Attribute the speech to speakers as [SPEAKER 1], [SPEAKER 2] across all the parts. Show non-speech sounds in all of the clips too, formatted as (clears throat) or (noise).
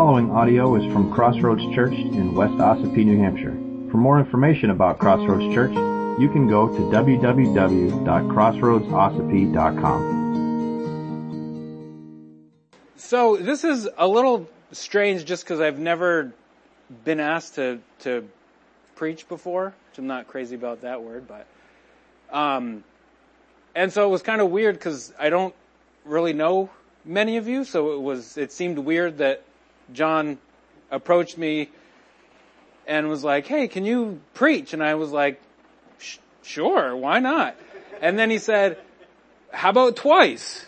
[SPEAKER 1] following audio is from Crossroads Church in West Ossipee, New Hampshire. For more information about Crossroads Church, you can go to www.crossroadsossipee.com.
[SPEAKER 2] So, this is a little strange just because I've never been asked to, to preach before, which I'm not crazy about that word, but. Um, and so it was kind of weird because I don't really know many of you, so it was, it seemed weird that John approached me and was like, Hey, can you preach? And I was like, Sure, why not? And then he said, How about twice?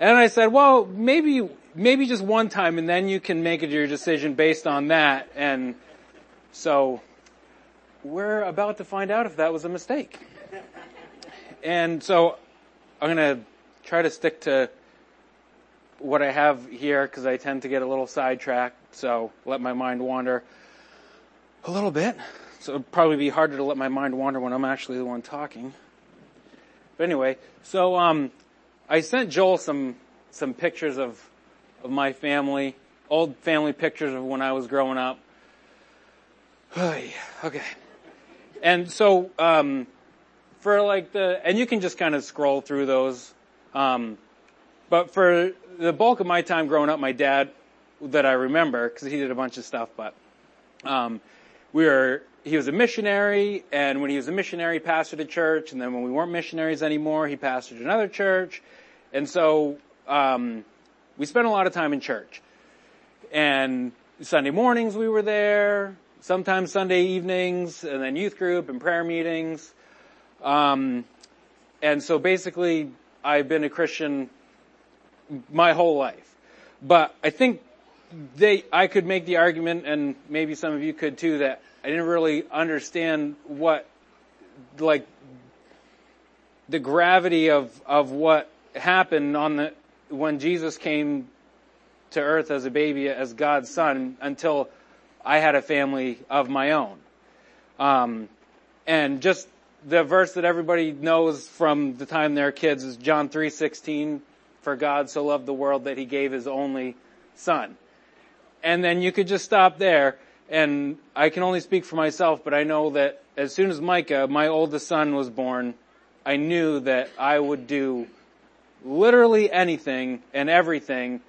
[SPEAKER 2] And I said, Well, maybe, maybe just one time and then you can make your decision based on that. And so we're about to find out if that was a mistake. And so I'm going to try to stick to what I have here because I tend to get a little sidetracked, so let my mind wander a little bit. So it'd probably be harder to let my mind wander when I'm actually the one talking. But anyway, so um, I sent Joel some some pictures of of my family, old family pictures of when I was growing up. okay, and so um, for like the and you can just kind of scroll through those. Um, but for the bulk of my time growing up, my dad, that I remember, because he did a bunch of stuff, but um, we were he was a missionary, and when he was a missionary, pastored a church, and then when we weren't missionaries anymore, he pastored another church, and so um, we spent a lot of time in church. And Sunday mornings we were there, sometimes Sunday evenings, and then youth group and prayer meetings. Um, and so basically, I've been a Christian my whole life. But I think they, I could make the argument, and maybe some of you could too, that I didn't really understand what, like, the gravity of, of what happened on the, when Jesus came to earth as a baby, as God's son, until I had a family of my own. Um, and just the verse that everybody knows from the time they're kids is John 3:16 for God so loved the world that he gave his only son. And then you could just stop there. And I can only speak for myself, but I know that as soon as Micah, my oldest son, was born, I knew that I would do literally anything and everything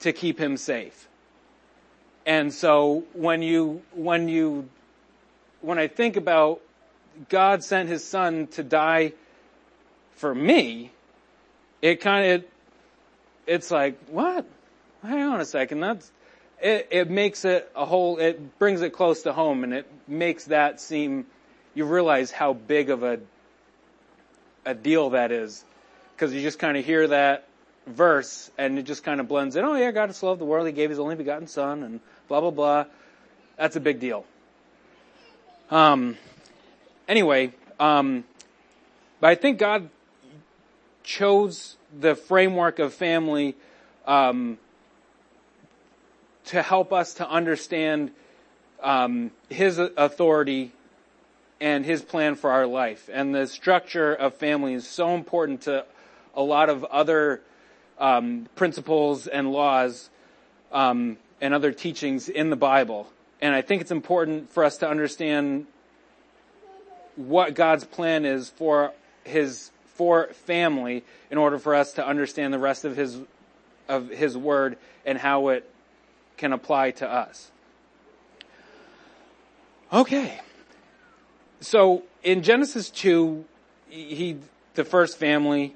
[SPEAKER 2] to keep him safe. And so when you, when you, when I think about God sent his son to die for me, it kind of, it's like, what? Hang on a second. That's, it, it makes it a whole, it brings it close to home and it makes that seem, you realize how big of a, a deal that is. Cause you just kind of hear that verse and it just kind of blends in. Oh yeah, God has loved the world. He gave his only begotten son and blah, blah, blah. That's a big deal. Um, anyway, um, but I think God chose the framework of family um, to help us to understand um, his authority and his plan for our life. And the structure of family is so important to a lot of other um, principles and laws um, and other teachings in the Bible. And I think it's important for us to understand what God's plan is for his for family in order for us to understand the rest of his, of his word and how it can apply to us. Okay. So in Genesis 2, he, the first family,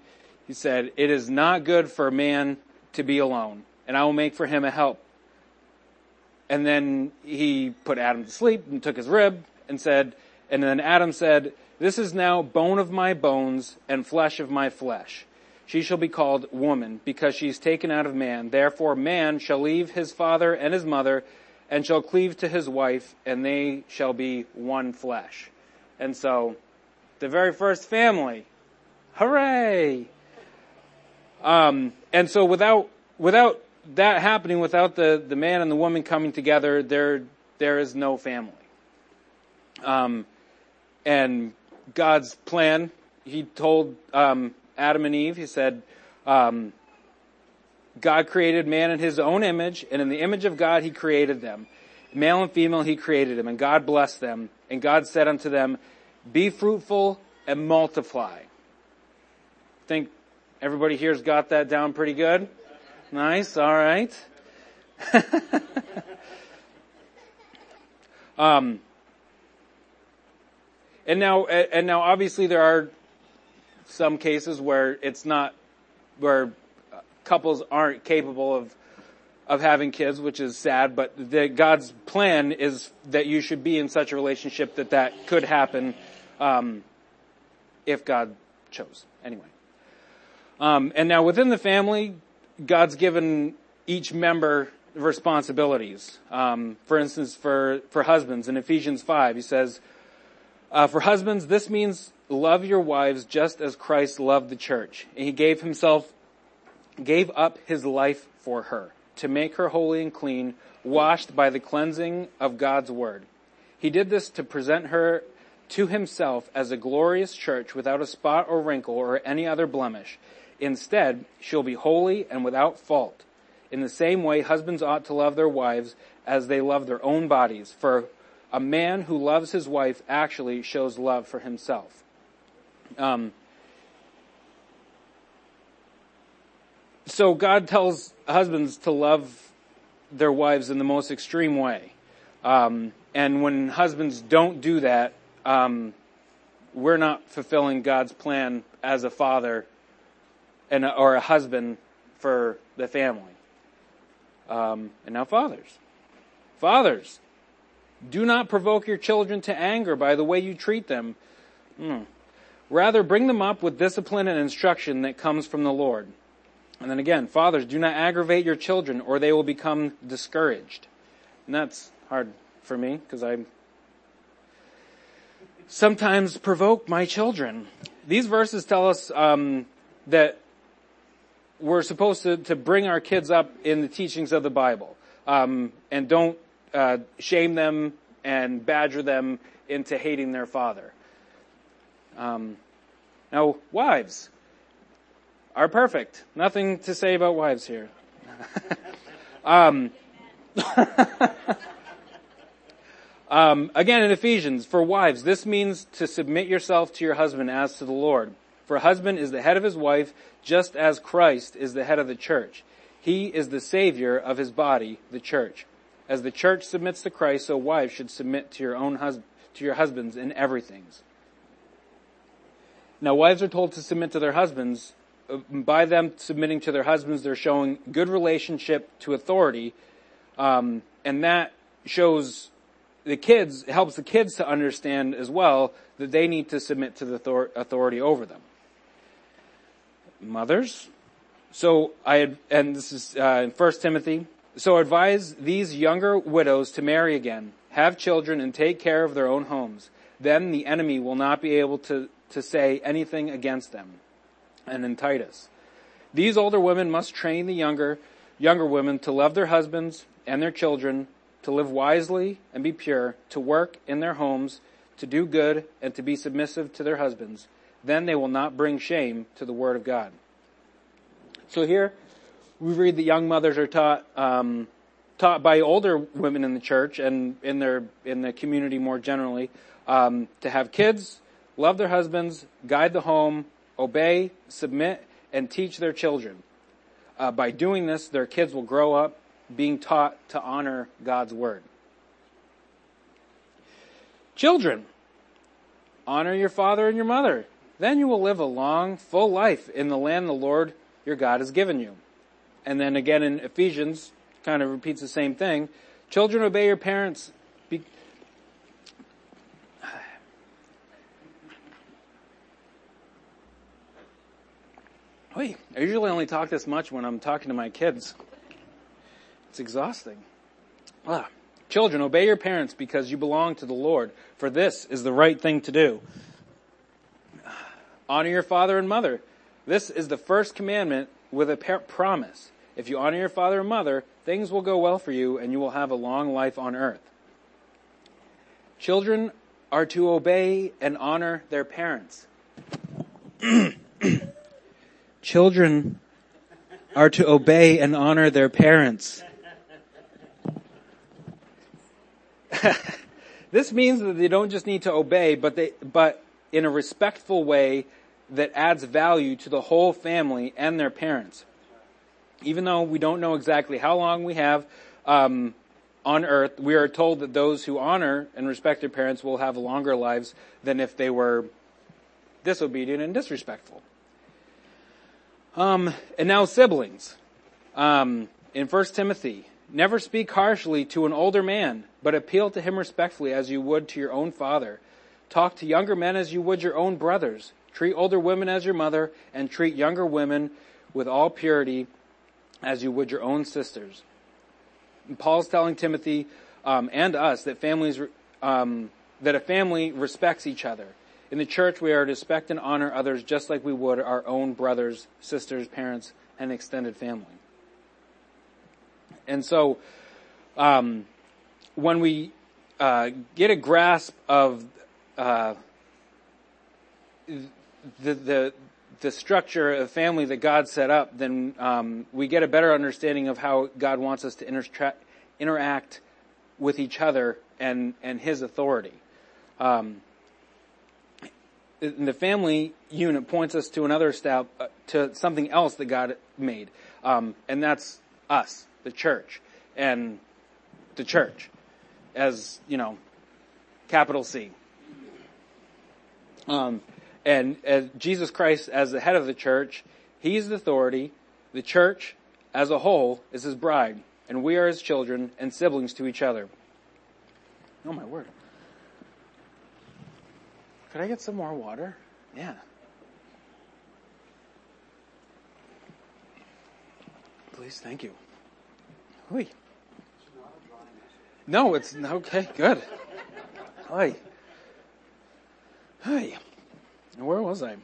[SPEAKER 2] he said, it is not good for a man to be alone and I will make for him a help. And then he put Adam to sleep and took his rib and said, and then Adam said, this is now bone of my bones and flesh of my flesh. She shall be called woman because she is taken out of man. Therefore man shall leave his father and his mother and shall cleave to his wife and they shall be one flesh. And so the very first family, hooray! Um, and so without, without that happening, without the, the man and the woman coming together, there, there is no family. Um, and God's plan. He told um, Adam and Eve, He said, um, God created man in His own image, and in the image of God He created them. Male and female He created them, and God blessed them. And God said unto them, Be fruitful and multiply. Think everybody here's got that down pretty good? Nice, alright. (laughs) um, and now, and now obviously there are some cases where it's not, where couples aren't capable of, of having kids, which is sad, but the, God's plan is that you should be in such a relationship that that could happen, um, if God chose. Anyway. Um, and now within the family, God's given each member responsibilities. Um, for instance, for, for husbands in Ephesians 5, he says, uh, for husbands, this means love your wives just as Christ loved the church. And he gave himself, gave up his life for her to make her holy and clean, washed by the cleansing of God's word. He did this to present her to himself as a glorious church without a spot or wrinkle or any other blemish. Instead, she'll be holy and without fault. In the same way, husbands ought to love their wives as they love their own bodies, for a man who loves his wife actually shows love for himself. Um, so God tells husbands to love their wives in the most extreme way. Um, and when husbands don't do that, um, we're not fulfilling God's plan as a father and a, or a husband for the family. Um, and now fathers, fathers, do not provoke your children to anger by the way you treat them. Mm. Rather, bring them up with discipline and instruction that comes from the Lord. And then again, fathers, do not aggravate your children or they will become discouraged. And that's hard for me because I sometimes provoke my children. These verses tell us um, that we're supposed to, to bring our kids up in the teachings of the Bible um, and don't uh, shame them and badger them into hating their father. Um, now, wives are perfect. Nothing to say about wives here. (laughs) um, (laughs) um, again, in Ephesians, for wives, this means to submit yourself to your husband as to the Lord. For a husband is the head of his wife, just as Christ is the head of the church. He is the savior of his body, the church. As the church submits to Christ, so wives should submit to your own hus- to your husbands in everything. Now wives are told to submit to their husbands. Uh, by them submitting to their husbands, they're showing good relationship to authority, um, and that shows the kids helps the kids to understand as well that they need to submit to the authority over them. Mothers, so I and this is uh, in First Timothy so advise these younger widows to marry again, have children, and take care of their own homes. Then the enemy will not be able to, to say anything against them. And in Titus, these older women must train the younger, younger women to love their husbands and their children, to live wisely and be pure, to work in their homes, to do good, and to be submissive to their husbands. Then they will not bring shame to the word of God. So here, we read that young mothers are taught um, taught by older women in the church and in their in the community more generally um, to have kids, love their husbands, guide the home, obey, submit, and teach their children. Uh, by doing this, their kids will grow up being taught to honor God's word. Children, honor your father and your mother. Then you will live a long, full life in the land the Lord your God has given you and then again in Ephesians, kind of repeats the same thing. Children, obey your parents. Be- (sighs) Wait, I usually only talk this much when I'm talking to my kids. It's exhausting. Ah. Children, obey your parents because you belong to the Lord, for this is the right thing to do. (sighs) Honor your father and mother. This is the first commandment with a par- promise if you honor your father and mother, things will go well for you and you will have a long life on earth. Children are to obey and honor their parents. (clears throat) Children are to obey and honor their parents. (laughs) this means that they don't just need to obey, but they, but in a respectful way that adds value to the whole family and their parents even though we don't know exactly how long we have um, on earth, we are told that those who honor and respect their parents will have longer lives than if they were disobedient and disrespectful. Um, and now siblings. Um, in 1 Timothy, never speak harshly to an older man, but appeal to him respectfully as you would to your own father. Talk to younger men as you would your own brothers. Treat older women as your mother, and treat younger women with all purity as you would your own sisters. And Paul's telling Timothy um, and us that families um, that a family respects each other. In the church, we are to respect and honor others just like we would our own brothers, sisters, parents, and extended family. And so, um, when we uh, get a grasp of uh, the, the the structure of family that God set up, then um, we get a better understanding of how God wants us to inter- interact with each other and and His authority. Um, the family unit points us to another step uh, to something else that God made, um, and that's us, the church, and the church, as you know, capital C. Um, and as Jesus Christ as the head of the church, he's the authority. The church as a whole is his bride, and we are his children and siblings to each other. Oh my word. Could I get some more water? Yeah. Please, thank you. Oi. No, it's okay, good. Hi. Hi. Where was I?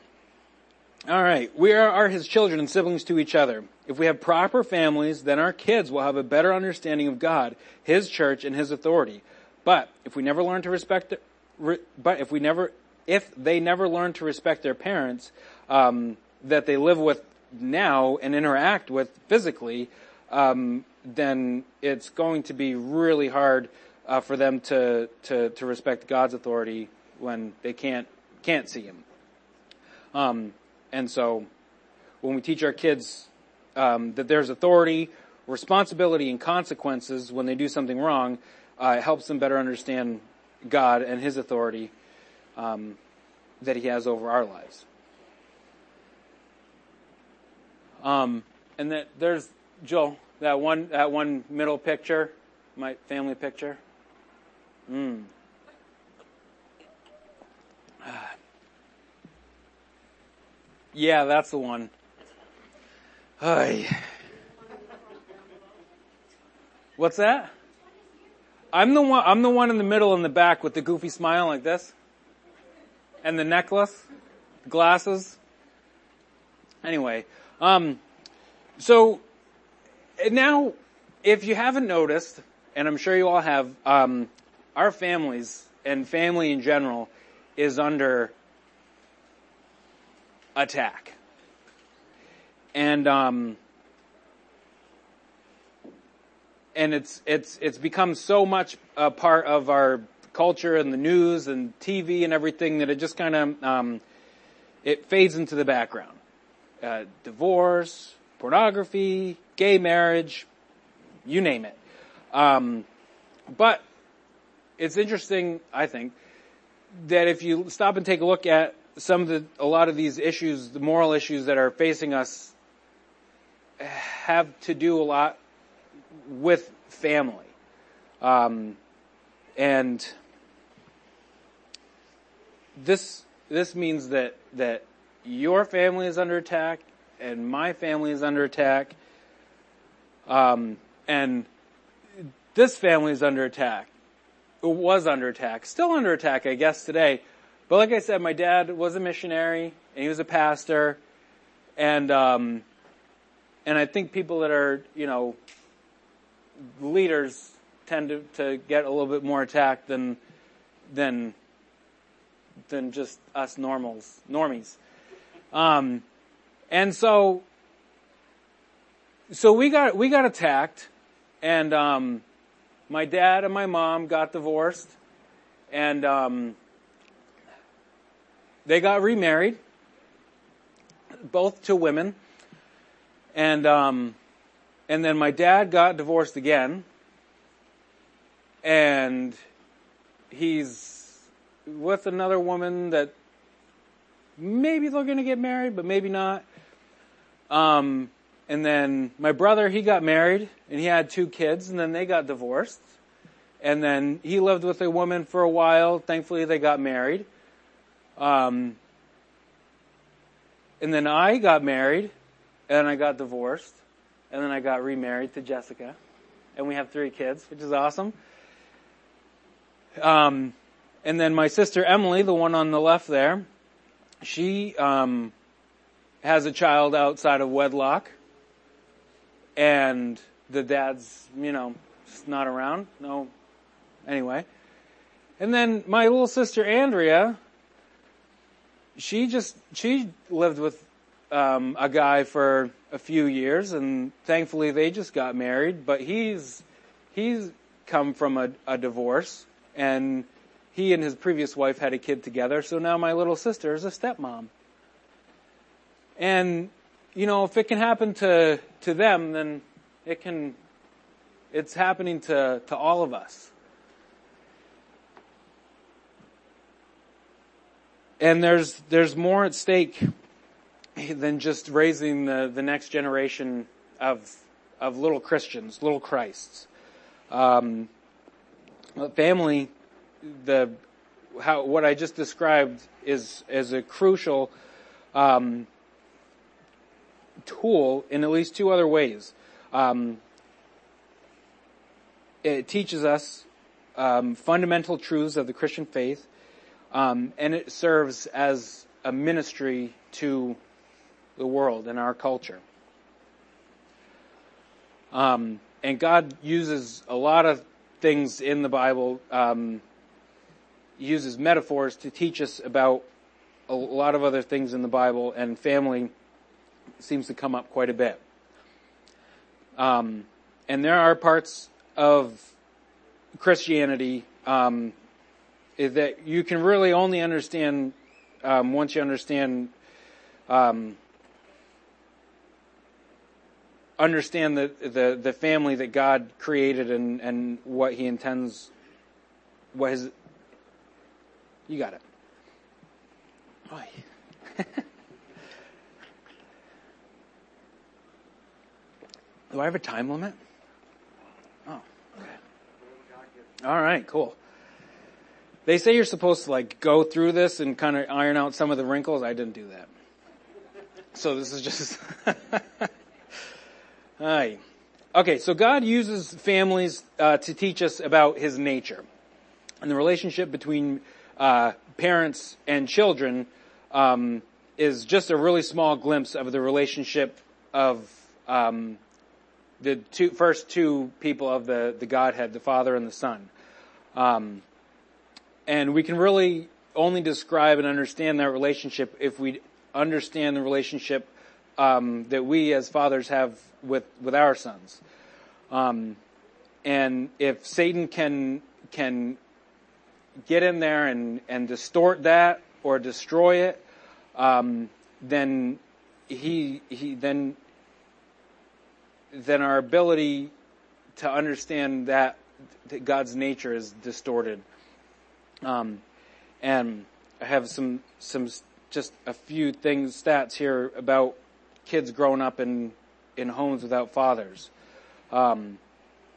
[SPEAKER 2] All right. We are, are his children and siblings to each other. If we have proper families, then our kids will have a better understanding of God, his church, and his authority. But if we never learn to respect, the, re, but if we never, if they never learn to respect their parents, um, that they live with now and interact with physically, um, then it's going to be really hard uh, for them to, to, to respect God's authority when they can't can't see Him. Um, and so when we teach our kids um, that there's authority, responsibility, and consequences when they do something wrong, uh, it helps them better understand God and His authority um, that He has over our lives. Um, and that there's Joel, that one that one middle picture, my family picture. Mm. Yeah, that's the one. Hi. What's that? I'm the one. I'm the one in the middle in the back with the goofy smile like this, and the necklace, glasses. Anyway, um, so now, if you haven't noticed, and I'm sure you all have, um, our families and family in general is under attack. And, um, and it's, it's, it's become so much a part of our culture and the news and TV and everything that it just kind of, um, it fades into the background. Uh, divorce, pornography, gay marriage, you name it. Um, but it's interesting, I think, that if you stop and take a look at some of the, a lot of these issues, the moral issues that are facing us have to do a lot with family. Um, and this, this means that, that your family is under attack and my family is under attack. Um, and this family is under attack. It was under attack. Still under attack, I guess, today. But like I said, my dad was a missionary and he was a pastor, and um, and I think people that are you know leaders tend to, to get a little bit more attacked than than than just us normals normies. Um, and so so we got we got attacked, and um, my dad and my mom got divorced, and um, they got remarried, both to women, and um, and then my dad got divorced again, and he's with another woman that maybe they're going to get married, but maybe not. Um, and then my brother, he got married and he had two kids and then they got divorced. And then he lived with a woman for a while. Thankfully they got married. Um, and then I got married, and I got divorced, and then I got remarried to Jessica, and we have three kids, which is awesome. Um, and then my sister Emily, the one on the left there, she um, has a child outside of wedlock, and the dad's, you know, not around. No, anyway. And then my little sister Andrea she just she lived with um, a guy for a few years, and thankfully they just got married. But he's he's come from a, a divorce, and he and his previous wife had a kid together. So now my little sister is a stepmom, and you know if it can happen to to them, then it can. It's happening to to all of us. And there's, there's more at stake than just raising the, the next generation of, of little Christians, little Christs. Um, family, the, how, what I just described is, is a crucial, um, tool in at least two other ways. Um, it teaches us um, fundamental truths of the Christian faith, um, and it serves as a ministry to the world and our culture. Um, and God uses a lot of things in the Bible, um, uses metaphors to teach us about a lot of other things in the Bible, and family seems to come up quite a bit. Um, and there are parts of Christianity um, is that you can really only understand um, once you understand um, understand the, the, the family that God created and, and what He intends. What His you got it. Oh, yeah. (laughs) Do I have a time limit? Oh, okay. All right, cool. They say you're supposed to like go through this and kind of iron out some of the wrinkles. I didn't do that. So this is just, hi. (laughs) Okay, so God uses families uh, to teach us about His nature, and the relationship between uh, parents and children um, is just a really small glimpse of the relationship of um, the two, first two people of the the Godhead, the Father and the Son. Um, and we can really only describe and understand that relationship if we understand the relationship um, that we as fathers have with with our sons. Um, and if Satan can can get in there and and distort that or destroy it, um, then he he then then our ability to understand that God's nature is distorted um, and I have some, some, just a few things, stats here about kids growing up in, in homes without fathers. Um,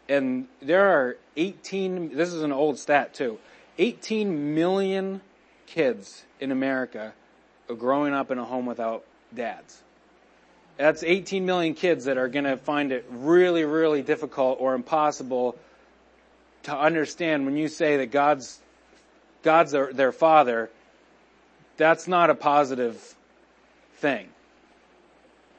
[SPEAKER 2] and there are 18, this is an old stat too, 18 million kids in America are growing up in a home without dads. That's 18 million kids that are going to find it really, really difficult or impossible to understand when you say that God's God's their, their father, that's not a positive thing.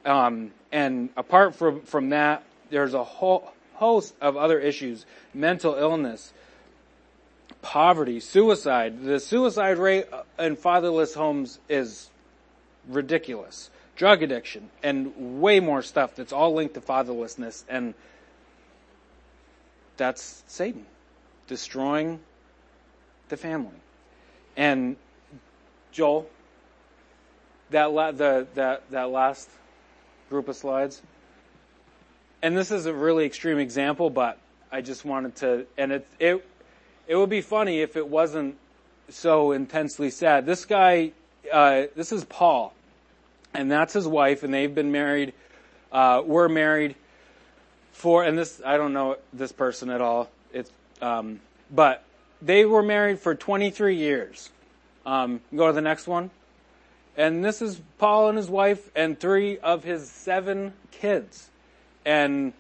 [SPEAKER 2] Um, and apart from, from that, there's a whole host of other issues, mental illness, poverty, suicide. The suicide rate in fatherless homes is ridiculous. Drug addiction and way more stuff that's all linked to fatherlessness and that's Satan destroying the family. And Joel, that la- the, that that last group of slides. And this is a really extreme example, but I just wanted to, and it it it would be funny if it wasn't so intensely sad. This guy, uh, this is Paul, and that's his wife, and they've been married, uh, were married for, and this I don't know this person at all. It's um, but they were married for 23 years. Um, go to the next one. And this is Paul and his wife and three of his seven kids. And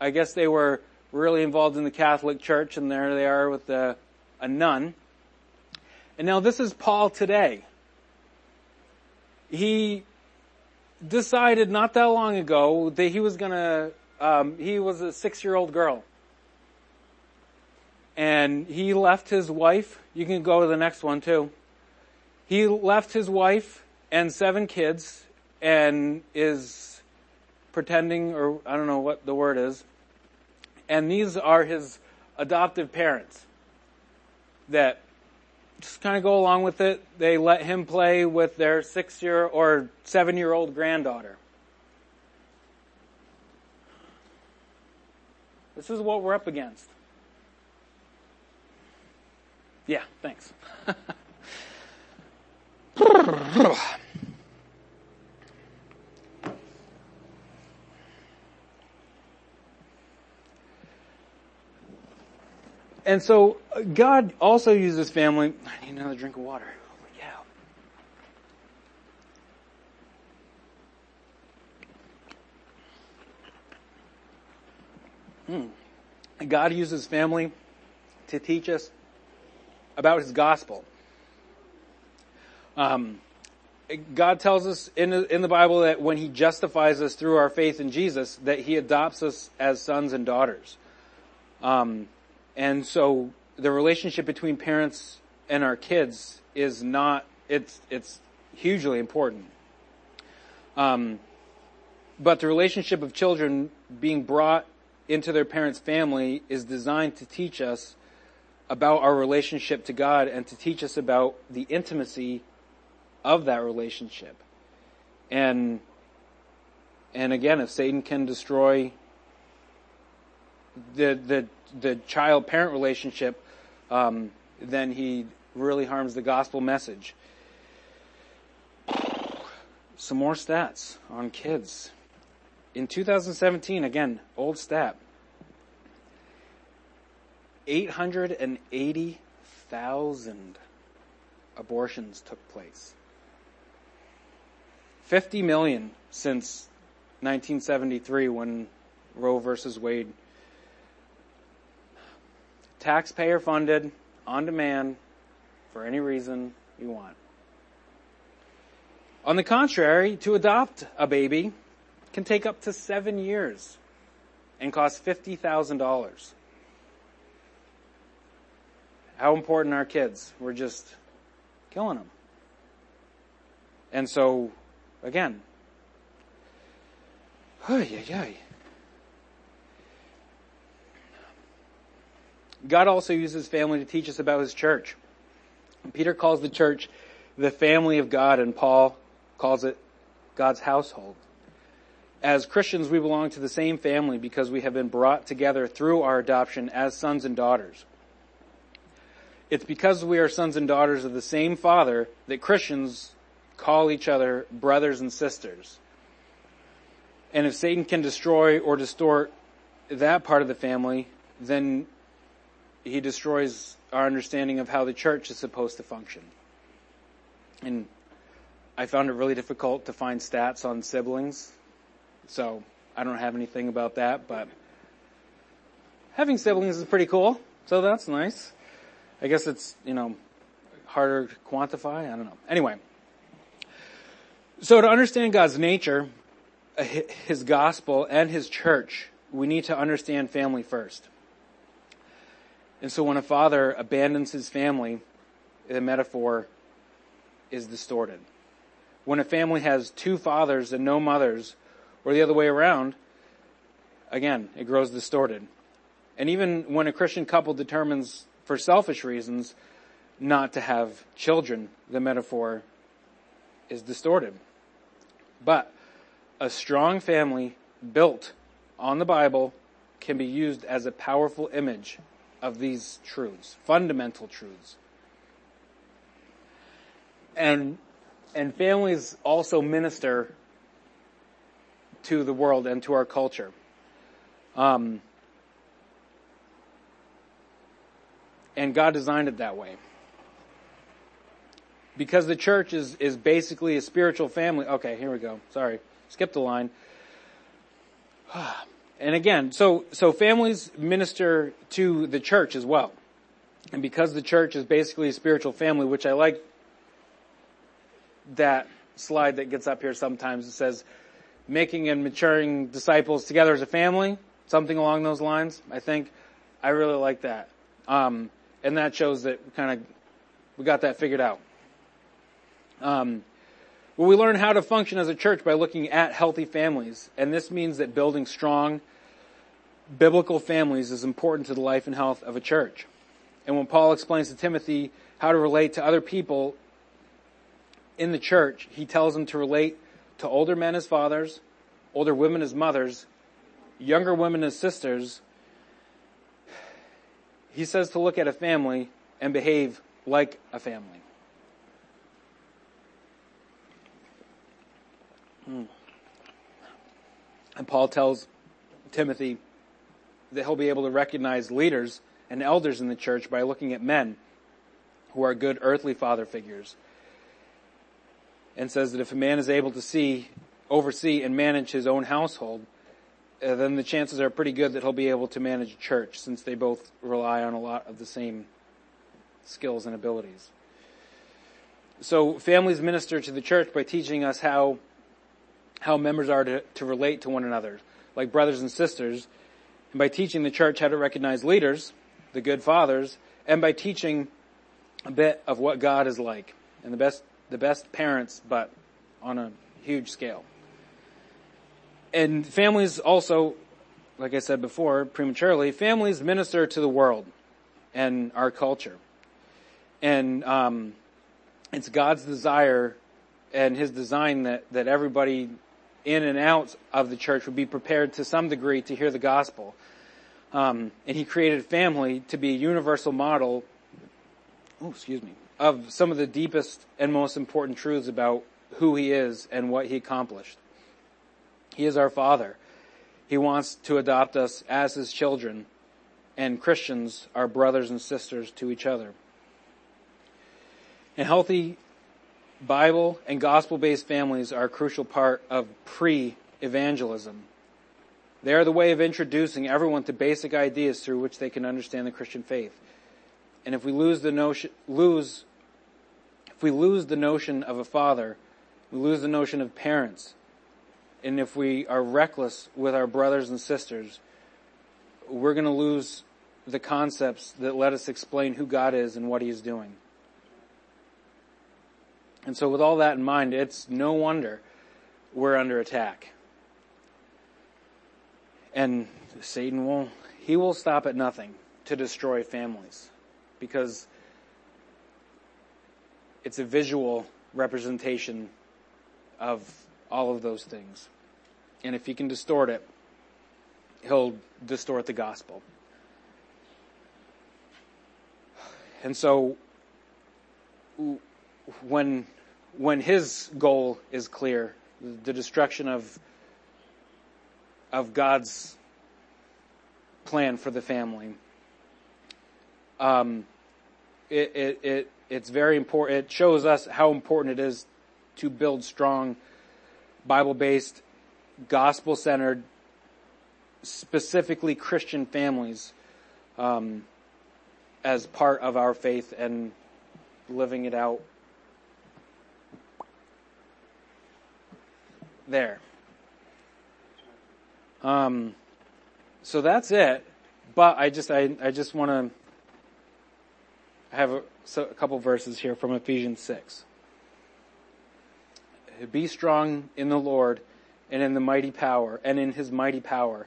[SPEAKER 2] I guess they were really involved in the Catholic Church, and there they are with a, a nun. And now this is Paul today. He decided not that long ago that he was gonna, um, he was a six year old girl and he left his wife. You can go to the next one too. He left his wife and seven kids and is pretending, or I don't know what the word is. And these are his adoptive parents that just kind of go along with it. They let him play with their six year or seven year old granddaughter. This is what we're up against. Yeah, thanks. and so uh, God also uses family. I need another drink of water. Holy hmm. God uses family to teach us about his gospel. Um, God tells us in the, in the Bible that when He justifies us through our faith in Jesus, that He adopts us as sons and daughters. Um, and so the relationship between parents and our kids is not it's it's hugely important. Um, but the relationship of children being brought into their parents' family is designed to teach us about our relationship to God and to teach us about the intimacy of that relationship. And, and again, if Satan can destroy the, the, the child parent relationship, um, then he really harms the gospel message. Some more stats on kids. In 2017, again, old stat, 880,000 abortions took place. 50 million since 1973 when Roe versus Wade taxpayer funded on demand for any reason you want. On the contrary, to adopt a baby can take up to seven years and cost $50,000. How important are kids? We're just killing them. And so, again, God also uses family to teach us about his church. Peter calls the church the family of God and Paul calls it God's household. As Christians, we belong to the same family because we have been brought together through our adoption as sons and daughters. It's because we are sons and daughters of the same Father that Christians call each other brothers and sisters. And if Satan can destroy or distort that part of the family, then he destroys our understanding of how the church is supposed to function. And I found it really difficult to find stats on siblings. So I don't have anything about that, but having siblings is pretty cool. So that's nice. I guess it's, you know, harder to quantify. I don't know. Anyway. So to understand God's nature, uh, his gospel, and his church, we need to understand family first. And so when a father abandons his family, the metaphor is distorted. When a family has two fathers and no mothers, or the other way around, again, it grows distorted. And even when a Christian couple determines for selfish reasons not to have children. The metaphor is distorted. But a strong family built on the Bible can be used as a powerful image of these truths, fundamental truths. And, and families also minister to the world and to our culture. Um, and God designed it that way. Because the church is, is basically a spiritual family. Okay, here we go. Sorry. skip the line. (sighs) And again, so, so families minister to the church as well. And because the church is basically a spiritual family, which I like that slide that gets up here sometimes, it says, making and maturing disciples together as a family, something along those lines, I think. I really like that. Um, and that shows that we kind of we got that figured out. Um, well, we learn how to function as a church by looking at healthy families, and this means that building strong biblical families is important to the life and health of a church. And when Paul explains to Timothy how to relate to other people in the church, he tells him to relate to older men as fathers, older women as mothers, younger women as sisters, he says to look at a family and behave like a family. Hmm. And Paul tells Timothy that he'll be able to recognize leaders and elders in the church by looking at men who are good earthly father figures. And says that if a man is able to see, oversee, and manage his own household, uh, then the chances are pretty good that he'll be able to manage a church since they both rely on a lot of the same skills and abilities. So families minister to the church by teaching us how, how members are to, to relate to one another, like brothers and sisters, and by teaching the church how to recognize leaders, the good fathers, and by teaching a bit of what God is like and the best, the best parents, but on a huge scale and families also, like I said before, prematurely, families minister to the world and our culture. And um, it's God's desire and His design that, that everybody in and out of the church would be prepared to some degree to hear the gospel. Um, and He created family to be a universal model. Oh, excuse me. Of some of the deepest and most important truths about who He is and what He accomplished. He is our Father. He wants to adopt us as His children, and Christians are brothers and sisters to each other. And healthy Bible and gospel-based families are a crucial part of pre-evangelism. They are the way of introducing everyone to basic ideas through which they can understand the Christian faith. And if we lose the notion, lose, if we lose the notion of a father, we lose the notion of parents and if we are reckless with our brothers and sisters, we're going to lose the concepts that let us explain who God is and what He is doing. And so, with all that in mind, it's no wonder we're under attack. And Satan will, he will stop at nothing to destroy families because it's a visual representation of all of those things. And if he can distort it, he'll distort the gospel. And so when when his goal is clear, the destruction of of God's plan for the family. Um, it, it, it, it's very important. It shows us how important it is to build strong Bible-based, gospel-centered, specifically Christian families um, as part of our faith and living it out there. Um, so that's it. But I just I, I just want to have a, so a couple verses here from Ephesians six. Be strong in the Lord and in the mighty power and in his mighty power.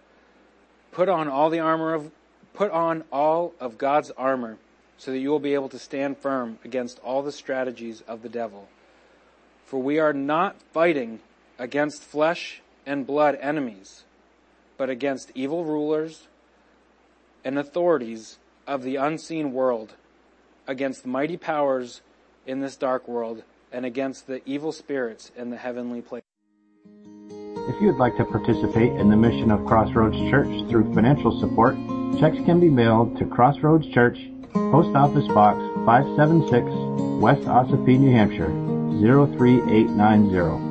[SPEAKER 2] Put on all the armor of put on all of God's armor so that you will be able to stand firm against all the strategies of the devil. For we are not fighting against flesh and blood enemies, but against evil rulers and authorities of the unseen world, against mighty powers in this dark world and against the evil spirits in the heavenly place.
[SPEAKER 1] If you would like to participate in the mission of Crossroads Church through financial support, checks can be mailed to Crossroads Church, Post Office Box 576, West Ossipee, New Hampshire 03890.